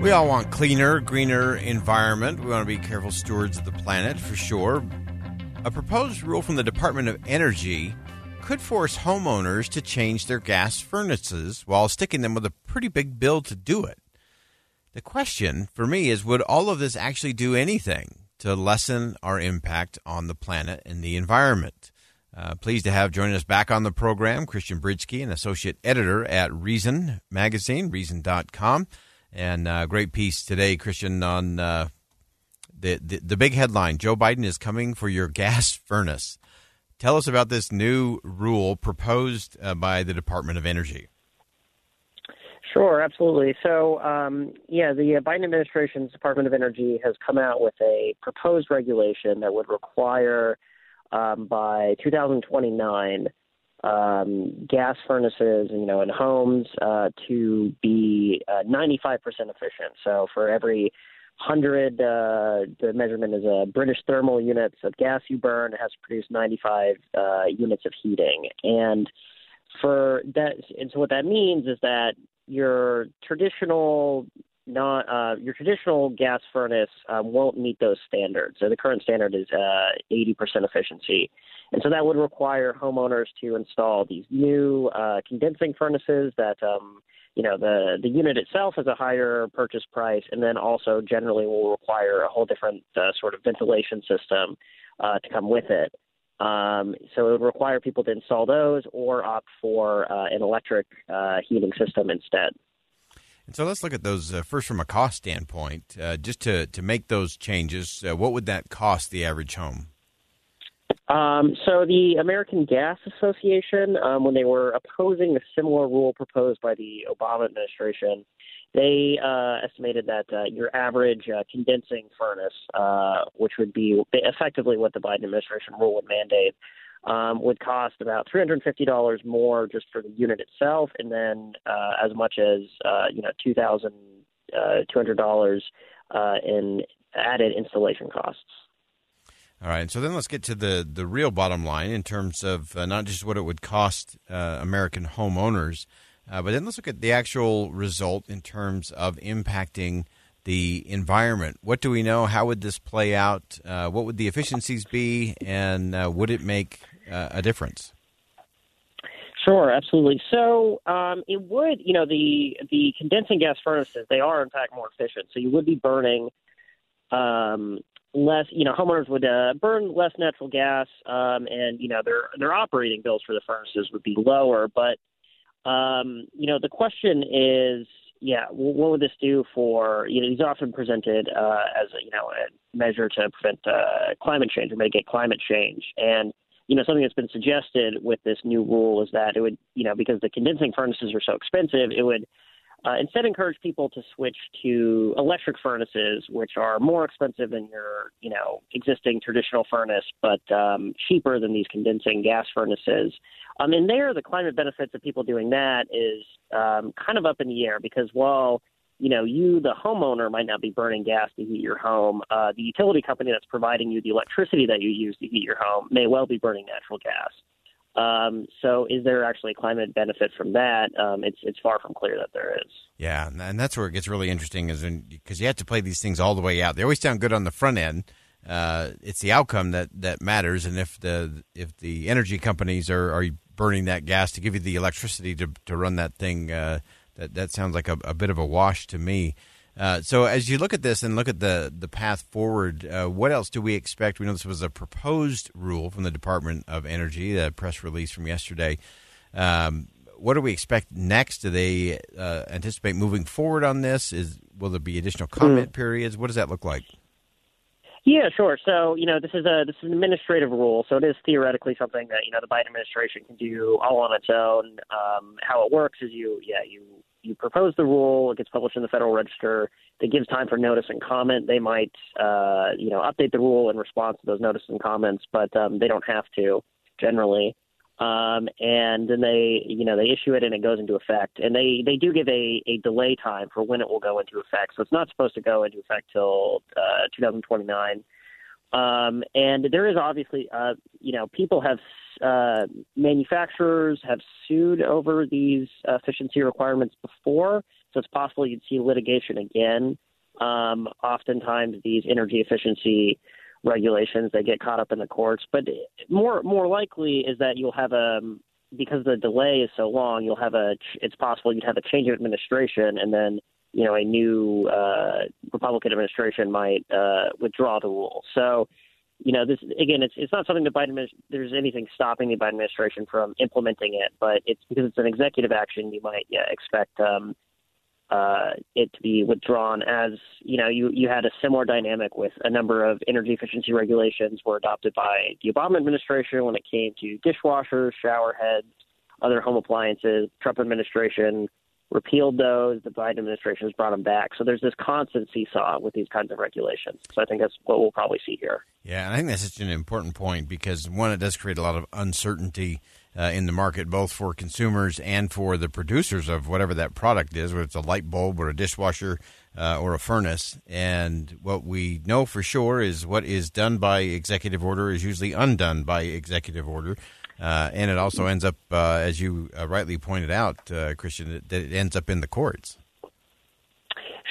We all want cleaner, greener environment. We want to be careful stewards of the planet for sure. A proposed rule from the Department of Energy could force homeowners to change their gas furnaces while sticking them with a pretty big bill to do it. The question for me is would all of this actually do anything to lessen our impact on the planet and the environment? Uh, pleased to have joining us back on the program Christian Britschgi, an associate editor at Reason Magazine, reason.com. And uh, great piece today, Christian, on uh, the, the, the big headline: Joe Biden is coming for your gas furnace. Tell us about this new rule proposed uh, by the Department of Energy. Sure, absolutely. So, um, yeah, the uh, Biden administration's Department of Energy has come out with a proposed regulation that would require um, by 2029 um, gas furnaces, you know, in homes uh, to be uh, 95% efficient. So for every 100, uh, the measurement is a British thermal units of gas you burn, has to produce 95 uh, units of heating. And for that, and so what that means is that your traditional not uh, your traditional gas furnace um, won't meet those standards. So the current standard is uh, 80% efficiency, and so that would require homeowners to install these new uh, condensing furnaces that. Um, you know the the unit itself has a higher purchase price, and then also generally will require a whole different uh, sort of ventilation system uh, to come with it. Um, so it would require people to install those or opt for uh, an electric heating system instead. And so let's look at those uh, first from a cost standpoint. Uh, just to, to make those changes, uh, what would that cost the average home? Um, so the American Gas Association, um, when they were opposing a similar rule proposed by the Obama administration, they uh, estimated that uh, your average uh, condensing furnace, uh, which would be effectively what the Biden administration rule would mandate, um, would cost about $350 more just for the unit itself, and then uh, as much as uh, you know $2,200 uh, uh, in added installation costs. All right, so then let's get to the, the real bottom line in terms of uh, not just what it would cost uh, American homeowners, but then let's look at the actual result in terms of impacting the environment. What do we know? How would this play out? Uh, what would the efficiencies be, and uh, would it make uh, a difference? Sure, absolutely. So um, it would, you know, the the condensing gas furnaces they are in fact more efficient. So you would be burning um, less. You know, homeowners would uh, burn less natural gas, um, and you know their their operating bills for the furnaces would be lower. But um, you know, the question is, yeah, what would this do for? You know, these often presented uh, as a, you know a measure to prevent uh, climate change or mitigate climate change, and you know, something that's been suggested with this new rule is that it would, you know, because the condensing furnaces are so expensive, it would uh, instead encourage people to switch to electric furnaces, which are more expensive than your, you know, existing traditional furnace, but um, cheaper than these condensing gas furnaces. Um, and there, the climate benefits of people doing that is um, kind of up in the air because while you know, you, the homeowner, might not be burning gas to heat your home. Uh, the utility company that's providing you the electricity that you use to heat your home may well be burning natural gas. Um, so, is there actually a climate benefit from that? Um, it's it's far from clear that there is. Yeah, and that's where it gets really interesting, is because you have to play these things all the way out. They always sound good on the front end. Uh, it's the outcome that, that matters, and if the if the energy companies are, are burning that gas to give you the electricity to to run that thing. Uh, that that sounds like a, a, bit of a wash to me. Uh, so as you look at this and look at the the path forward, uh, what else do we expect? We know this was a proposed rule from the Department of Energy, the press release from yesterday. Um, what do we expect next? Do they uh, anticipate moving forward on this? Is will there be additional comment mm. periods? What does that look like? Yeah, sure. So you know, this is a this is an administrative rule, so it is theoretically something that you know the Biden administration can do all on its own. Um, how it works is you yeah you you propose the rule, it gets published in the Federal Register. That gives time for notice and comment. They might uh, you know update the rule in response to those notices and comments, but um, they don't have to generally um, and then they you know they issue it and it goes into effect and they they do give a, a delay time for when it will go into effect so it's not supposed to go into effect till uh, 2029 um, and there is obviously uh, you know people have uh, manufacturers have sued over these efficiency requirements before so it's possible you'd see litigation again um, oftentimes these energy efficiency regulations they get caught up in the courts. But more more likely is that you'll have a because the delay is so long, you'll have a it's possible you'd have a change of administration and then you know a new uh, Republican administration might uh, withdraw the rule. So you know this again it's it's not something that Biden there's anything stopping the Biden administration from implementing it, but it's because it's an executive action you might yeah, expect um, uh, it to be withdrawn as you know you you had a similar dynamic with a number of energy efficiency regulations were adopted by the Obama administration when it came to dishwashers, shower heads, other home appliances. Trump administration repealed those. The Biden administration has brought them back. So there's this constant seesaw with these kinds of regulations. So I think that's what we'll probably see here. Yeah, and I think that's such an important point because one, it does create a lot of uncertainty uh, in the market, both for consumers and for the producers of whatever that product is, whether it's a light bulb or a dishwasher uh, or a furnace. And what we know for sure is what is done by executive order is usually undone by executive order. Uh, and it also ends up, uh, as you uh, rightly pointed out, uh, Christian, that it ends up in the courts.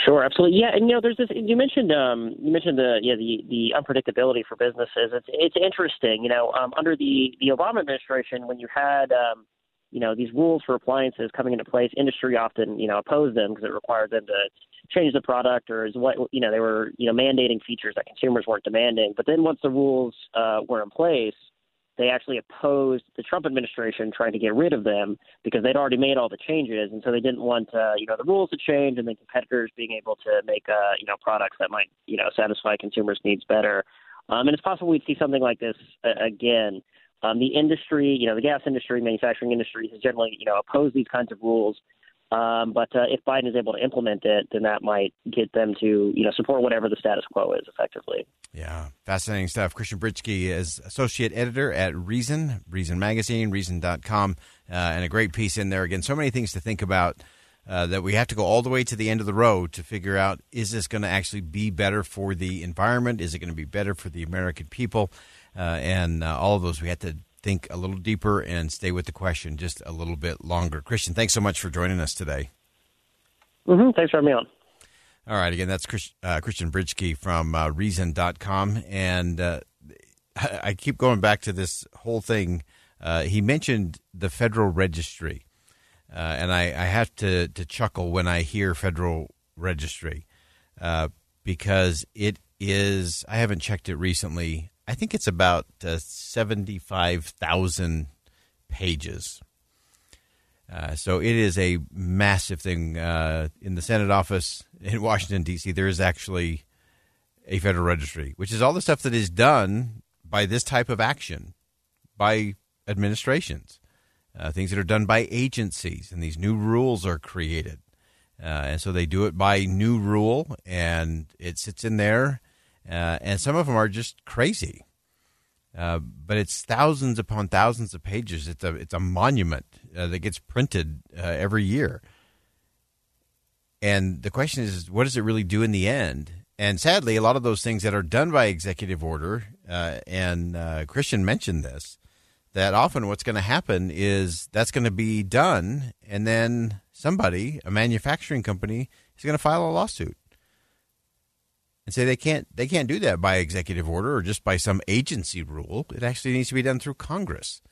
Sure, absolutely. Yeah, and you know, there's this. You mentioned um, you mentioned the yeah the the unpredictability for businesses. It's it's interesting. You know, um, under the the Obama administration, when you had um, you know these rules for appliances coming into place, industry often you know opposed them because it required them to change the product or is what you know they were you know mandating features that consumers weren't demanding. But then once the rules uh, were in place, they actually opposed the Trump administration trying to get rid of them because they'd already made all the changes, and so they didn't want uh, you know the rules to change and the competitors being able to make uh, you know products that might you know satisfy consumers' needs better. Um, and it's possible we'd see something like this uh, again. Um, the industry, you know, the gas industry, manufacturing industry has generally, you know, opposed these kinds of rules um, but uh, if Biden is able to implement it, then that might get them to you know support whatever the status quo is effectively. Yeah, fascinating stuff. Christian Britschgi is associate editor at Reason, Reason Magazine, Reason.com, uh, and a great piece in there. Again, so many things to think about. Uh, that we have to go all the way to the end of the road to figure out is this going to actually be better for the environment? Is it going to be better for the American people? Uh, and uh, all of those we have to think a little deeper and stay with the question just a little bit longer. Christian, thanks so much for joining us today. Mm-hmm. Thanks for having me on. All right. Again, that's Chris, uh, Christian Britschgi from uh, Reason.com. And uh, I keep going back to this whole thing. Uh, he mentioned the Federal Registry. Uh, and I, I, have to, to chuckle when I hear Federal Registry uh, because it is, I haven't checked it recently. I think it's about uh, 75,000 pages. Uh, so it is a massive thing. Uh, in the Senate office in Washington, D.C., there is actually a federal registry, which is all the stuff that is done by this type of action by administrations, uh, things that are done by agencies, and these new rules are created. Uh, and so they do it by new rule, and it sits in there uh, and some of them are just crazy. Uh, but it's thousands upon thousands of pages. It's a it's a monument uh, that gets printed uh, every year. And the question is, what does it really do in the end? And sadly, a lot of those things that are done by executive order, uh, and uh, Christian mentioned this, that often what's going to happen is that's going to be done, and then somebody, a manufacturing company, is going to file a lawsuit and say they can't they can't do that by executive order or just by some agency rule. It actually needs to be done through Congress.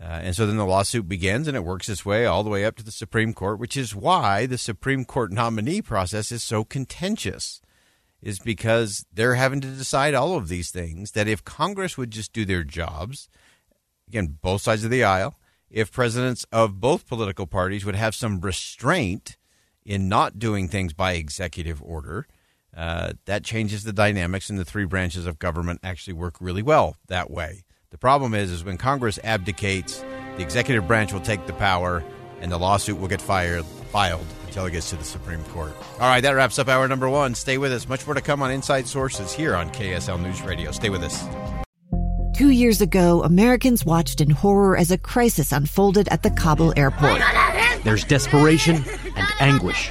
Uh, and so then the lawsuit begins and it works its way all the way up to the Supreme Court, which is why the Supreme Court nominee process is so contentious, is because they're having to decide all of these things. That if Congress would just do their jobs, again, both sides of the aisle, if presidents of both political parties would have some restraint in not doing things by executive order, uh, that changes the dynamics, and the three branches of government actually work really well that way. The problem is, is when Congress abdicates, the executive branch will take the power, and the lawsuit will get fired, filed until it gets to the Supreme Court. All right, that wraps up hour number one. Stay with us. Much more to come on Inside Sources here on KSL News Radio. Stay with us. Two years ago, Americans watched in horror as a crisis unfolded at the Kabul airport. There's desperation and anguish.